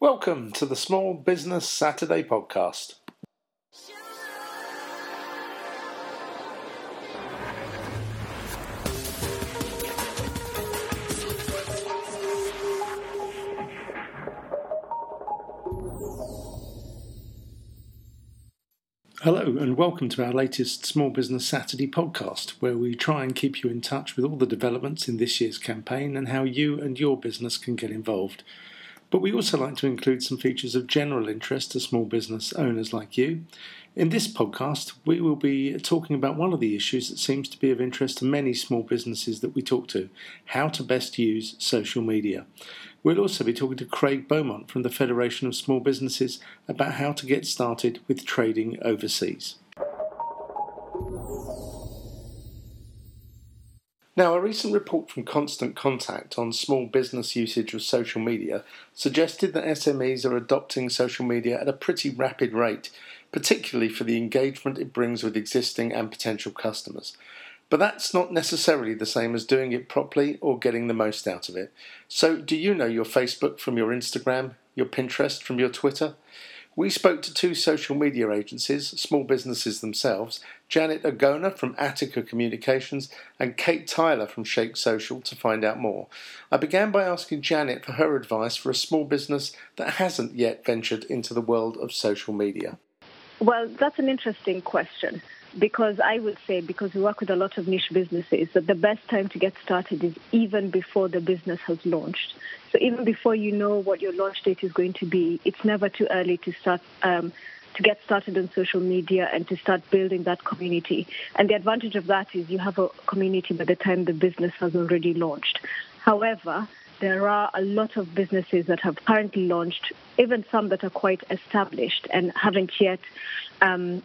Welcome to the Small Business Saturday podcast. Hello, and welcome to our latest Small Business Saturday podcast, where we try and keep you in touch with all the developments in this year's campaign and how you and your business can get involved. But we also like to include some features of general interest to small business owners like you. In this podcast, we will be talking about one of the issues that seems to be of interest to many small businesses that we talk to how to best use social media. We'll also be talking to Craig Beaumont from the Federation of Small Businesses about how to get started with trading overseas. Now, a recent report from Constant Contact on small business usage of social media suggested that SMEs are adopting social media at a pretty rapid rate, particularly for the engagement it brings with existing and potential customers. But that's not necessarily the same as doing it properly or getting the most out of it. So, do you know your Facebook from your Instagram, your Pinterest from your Twitter? We spoke to two social media agencies, small businesses themselves, Janet Agona from Attica Communications and Kate Tyler from Shake Social to find out more. I began by asking Janet for her advice for a small business that hasn't yet ventured into the world of social media. Well, that's an interesting question because I would say, because we work with a lot of niche businesses, that the best time to get started is even before the business has launched. So even before you know what your launch date is going to be, it's never too early to start um, to get started on social media and to start building that community. And the advantage of that is you have a community by the time the business has already launched. However, there are a lot of businesses that have currently launched, even some that are quite established and haven't yet um,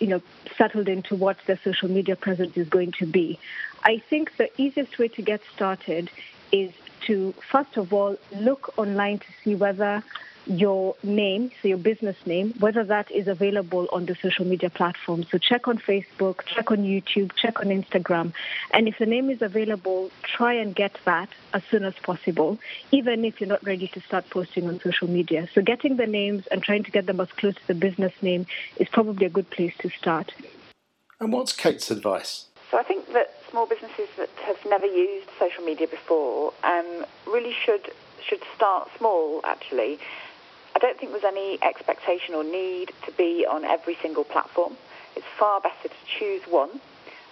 you know, settled into what their social media presence is going to be. I think the easiest way to get started is to, first of all, look online to see whether your name, so your business name, whether that is available on the social media platform. So check on Facebook, check on YouTube, check on Instagram. And if the name is available, try and get that as soon as possible, even if you're not ready to start posting on social media. So getting the names and trying to get them as close to the business name is probably a good place to start. And what's Kate's advice? So I think that small businesses that have never used social media before um, really should should start small actually I don't think there's any expectation or need to be on every single platform. It's far better to choose one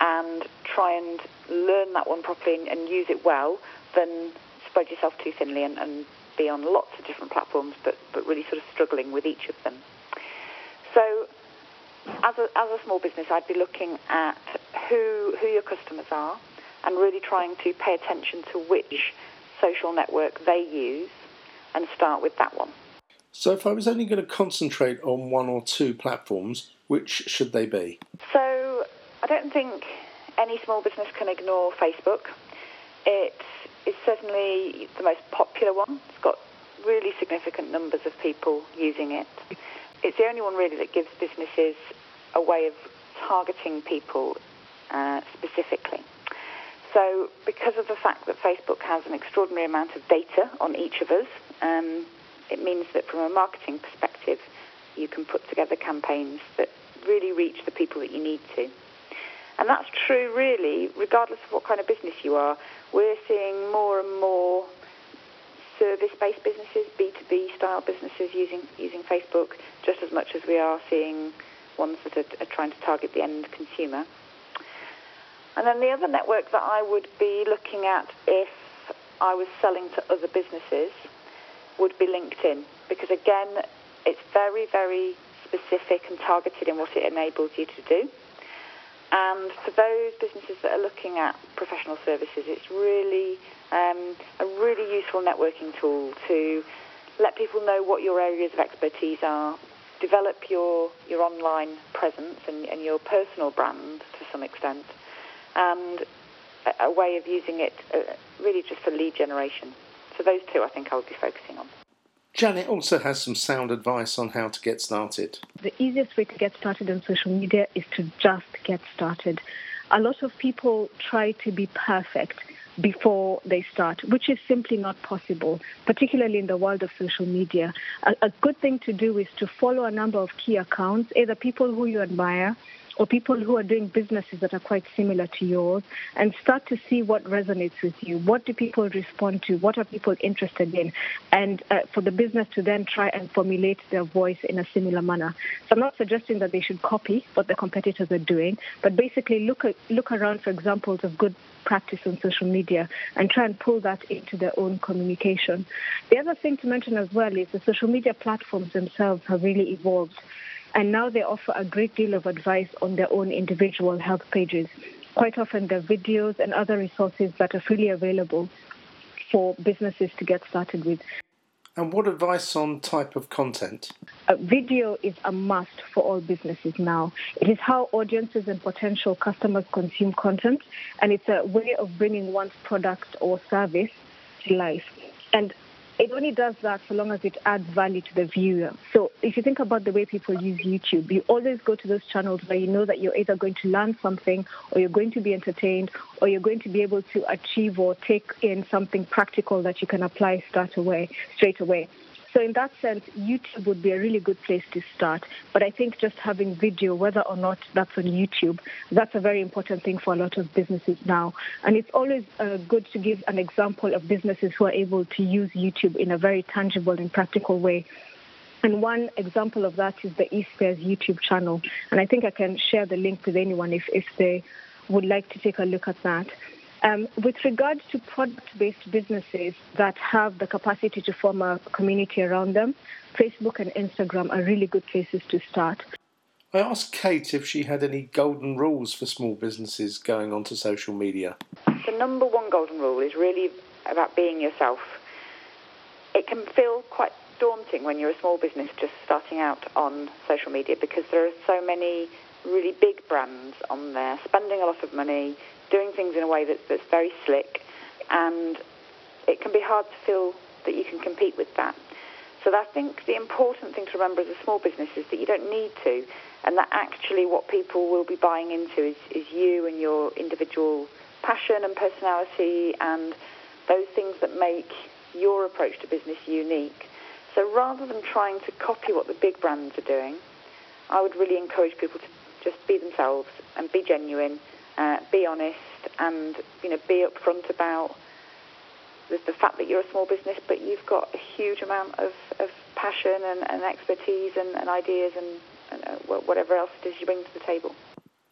and try and learn that one properly and use it well than spread yourself too thinly and, and be on lots of different platforms but, but really sort of struggling with each of them. So as a, as a small business, I'd be looking at who, who your customers are and really trying to pay attention to which social network they use and start with that one. So, if I was only going to concentrate on one or two platforms, which should they be? So, I don't think any small business can ignore Facebook. It is certainly the most popular one. It's got really significant numbers of people using it. It's the only one really that gives businesses a way of targeting people uh, specifically. So, because of the fact that Facebook has an extraordinary amount of data on each of us, um, it means that from a marketing perspective, you can put together campaigns that really reach the people that you need to. And that's true, really, regardless of what kind of business you are. We're seeing more and more service-based businesses, B2B style businesses using using Facebook, just as much as we are seeing ones that are, are trying to target the end consumer. And then the other network that I would be looking at if I was selling to other businesses would be LinkedIn because, again, it's very, very specific and targeted in what it enables you to do. And for those businesses that are looking at professional services, it's really um, a really useful networking tool to let people know what your areas of expertise are, develop your, your online presence and, and your personal brand to some extent, and a, a way of using it uh, really just for lead generation. So those two I think I would be focusing on. Janet also has some sound advice on how to get started. The easiest way to get started on social media is to just get started. a lot of people try to be perfect before they start, which is simply not possible, particularly in the world of social media. A, a, good thing to do is to follow a number of key accounts, either people who you admire or people who are doing businesses that are quite similar to yours and start to see what resonates with you. What do people respond to? What are people interested in? And uh, for the business to then try and formulate their voice in a similar manner. So I'm not suggesting that they should copy what the competitors are doing, but basically look at, look around for examples of good practice on social media and try and pull that into their own communication. The other thing to mention as well is the social media platforms themselves have really evolved. And now they offer a great deal of advice on their own individual health pages. Quite often, there are videos and other resources that are freely available for businesses to get started with. And what advice on type of content? A video is a must for all businesses now. It is how audiences and potential customers consume content, and it's a way of bringing one's product or service to life. And it only does that so long as it adds value to the viewer. So if you think about the way people use YouTube, you always go to those channels where you know that you're either going to learn something or you're going to be entertained or you're going to be able to achieve or take in something practical that you can apply start away, straight away. So in that sense, YouTube would be a really good place to start. But I think just having video, whether or not that's on YouTube, that's a very important thing for a lot of businesses now. And it's always uh, good to give an example of businesses who are able to use YouTube in a very tangible and practical way. And one example of that is the eSpares YouTube channel. And I think I can share the link with anyone if, if they would like to take a look at that. Um, with regard to product-based businesses that have the capacity to form a community around them, Facebook and Instagram are really good places to start. I asked Kate if she had any golden rules for small businesses going onto social media. The number one golden rule is really about being yourself. It can feel quite daunting when you're a small business just starting out on social media because there are so many really big brands on there spending a lot of money, doing things in a way that, that's very slick, and it can be hard to feel that you can compete with that. So I think the important thing to remember as a small business is that you don't need to, and that actually what people will be buying into is, is you and your individual passion and personality and those things that make your approach to business unique. So rather than trying to copy what the big brands are doing, I would really encourage people to just be themselves and be genuine uh, be honest, and you know be upfront about the, the, fact that you're a small business, but you've got a huge amount of, of passion and, and expertise and, and, ideas and, and uh, whatever else it is you bring to the table.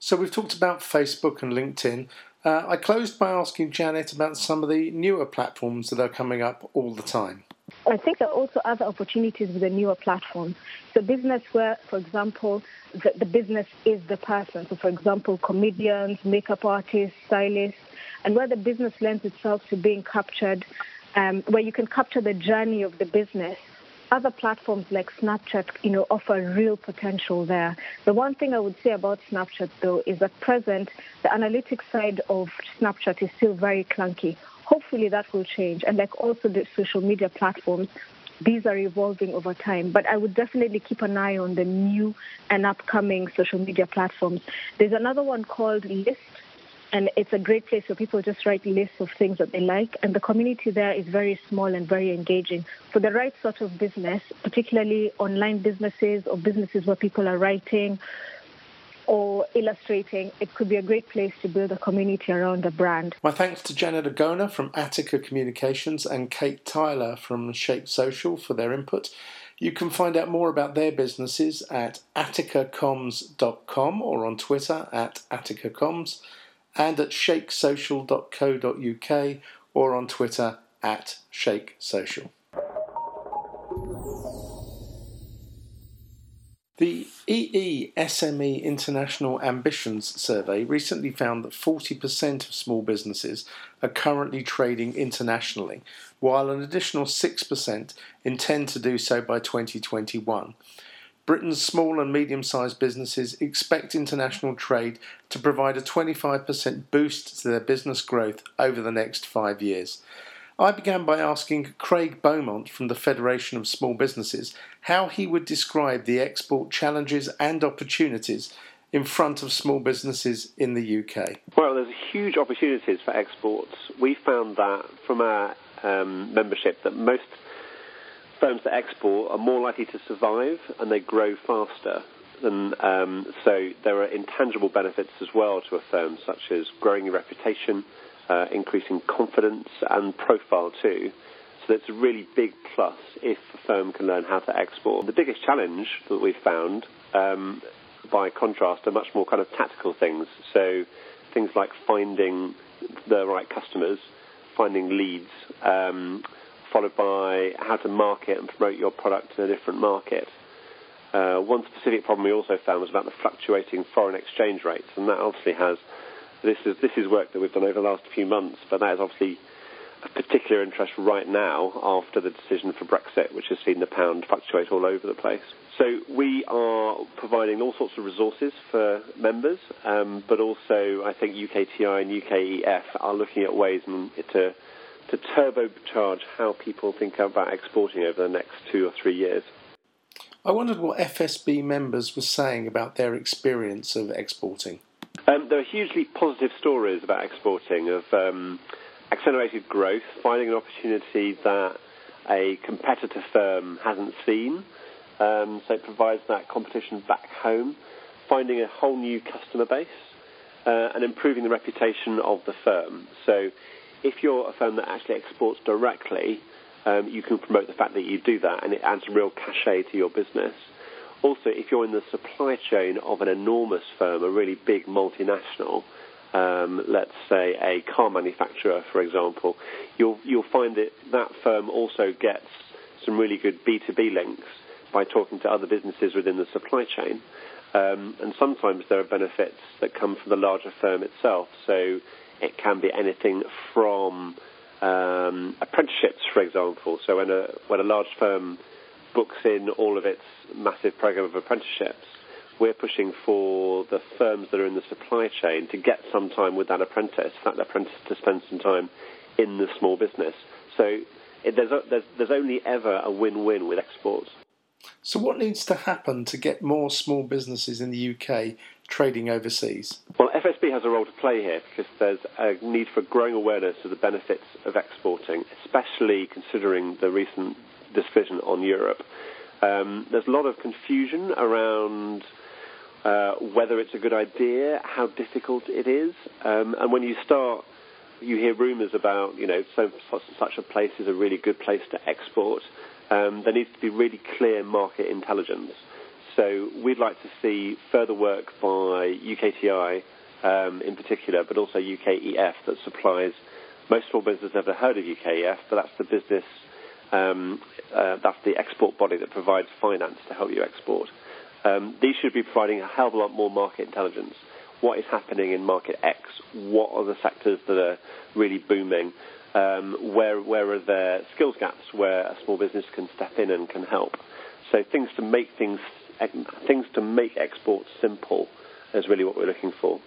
So we've talked about Facebook and LinkedIn. Uh, I closed by asking Janet about some of the newer platforms that are coming up all the time. I think there are also other opportunities with the newer platforms. So business where, for example, the, the business is the person. So, for example, comedians, makeup artists, stylists, and where the business lends itself to being captured, um, where you can capture the journey of the business. Other platforms like Snapchat, you know, offer real potential there. The one thing I would say about Snapchat, though, is at present the analytics side of Snapchat is still very clunky hopefully that will change. And like also the social media platforms, these are evolving over time. But I would definitely keep an eye on the new and upcoming social media platforms. There's another one called List, and it's a great place where people just write lists of things that they like. And the community there is very small and very engaging. For the right sort of business, particularly online businesses or businesses where people are writing or illustrating, it could be a great place to build a community around a brand. My thanks to Janet Ogona from Attica Communications and Kate Tyler from Shake Social for their input. You can find out more about their businesses at atticacoms.com or on Twitter at atticacoms and at shakesocial.co.uk or on Twitter at shakesocial. The EE SME International Ambitions Survey recently found that 40% of small businesses are currently trading internationally, while an additional 6% intend to do so by 2021. Britain's small and medium sized businesses expect international trade to provide a 25% boost to their business growth over the next five years. I began by asking Craig Beaumont from the Federation of Small Businesses how he would describe the export challenges and opportunities in front of small businesses in the UK? Well, there's huge opportunities for exports. We found that from our um, membership that most firms that export are more likely to survive and they grow faster. And um, so there are intangible benefits as well to a firm, such as growing your reputation, uh, increasing confidence and profile too. So that's a really big plus if a firm can learn how to export. The biggest challenge that we've found, um, by contrast, are much more kind of tactical things. So things like finding the right customers, finding leads, um, followed by how to market and promote your product in a different market. Uh, one specific problem we also found was about the fluctuating foreign exchange rates, and that obviously has this is this is work that we've done over the last few months, but that is obviously of particular interest right now after the decision for Brexit, which has seen the pound fluctuate all over the place. So we are providing all sorts of resources for members, um, but also I think UKTI and UKEF are looking at ways to to turbocharge how people think about exporting over the next two or three years. I wondered what FSB members were saying about their experience of exporting. Um, there are hugely positive stories about exporting of um, accelerated growth, finding an opportunity that a competitor firm hasn't seen. Um, so it provides that competition back home, finding a whole new customer base, uh, and improving the reputation of the firm. So if you're a firm that actually exports directly, um, you can promote the fact that you do that, and it adds real cachet to your business. Also, if you're in the supply chain of an enormous firm, a really big multinational, um, let's say a car manufacturer, for example, you'll you'll find that that firm also gets some really good B2B links by talking to other businesses within the supply chain. Um, and sometimes there are benefits that come from the larger firm itself. So it can be anything from um, apprenticeships, for example. So when a when a large firm books in all of its massive program of apprenticeships, we're pushing for the firms that are in the supply chain to get some time with that apprentice, that apprentice to spend some time in the small business. So it, there's, a, there's, there's only ever a win-win with exports. So, what needs to happen to get more small businesses in the UK trading overseas? Well, FSB has a role to play here because there's a need for growing awareness of the benefits of exporting, especially considering the recent decision on Europe. Um, there's a lot of confusion around uh, whether it's a good idea, how difficult it is, um, and when you start, you hear rumours about, you know, so such a place is a really good place to export. Um, there needs to be really clear market intelligence. So we'd like to see further work by UKTI um, in particular, but also UKEF that supplies most small businesses never heard of UKEF, but that's the business, um, uh, that's the export body that provides finance to help you export. Um, these should be providing a hell of a lot more market intelligence. What is happening in market X? What are the sectors that are really booming? Um, where where are there skills gaps where a small business can step in and can help? So things to make things things to make exports simple is really what we're looking for.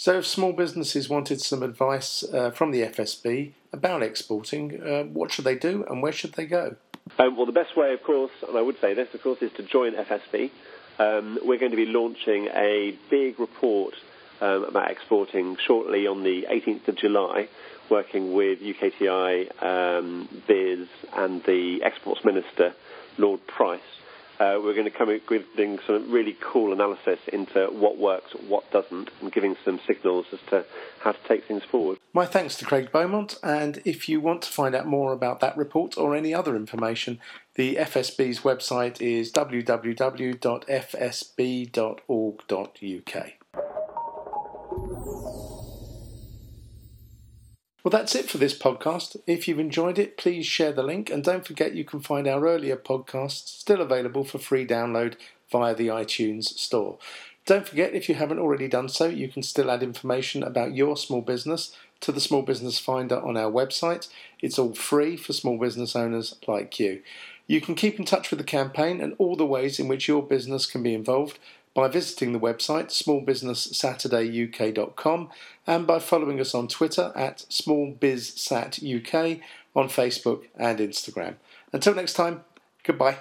So, if small businesses wanted some advice uh, from the FSB about exporting, uh, what should they do and where should they go? Um, well, the best way, of course, and I would say this, of course, is to join FSB. Um, we're going to be launching a big report um, about exporting shortly on the 18th of July, working with UKTI, um, BIS, and the Exports Minister, Lord Price uh, we're going to come up with some really cool analysis into what works, what doesn't, and giving some signals as to how to take things forward. My thanks to Craig Beaumont, and if you want to find out more about that report or any other information, the FSB's website is www.fsb.org.uk. Well, that's it for this podcast. If you've enjoyed it, please share the link and don't forget you can find our earlier podcasts still available for free download via the iTunes Store. Don't forget, if you haven't already done so, you can still add information about your small business to the Small Business Finder on our website. It's all free for small business owners like you. You can keep in touch with the campaign and all the ways in which your business can be involved by visiting the website smallbusinesssaturdayuk.com and by following us on Twitter at smallbizsatuk, on Facebook and Instagram. Until next time, goodbye.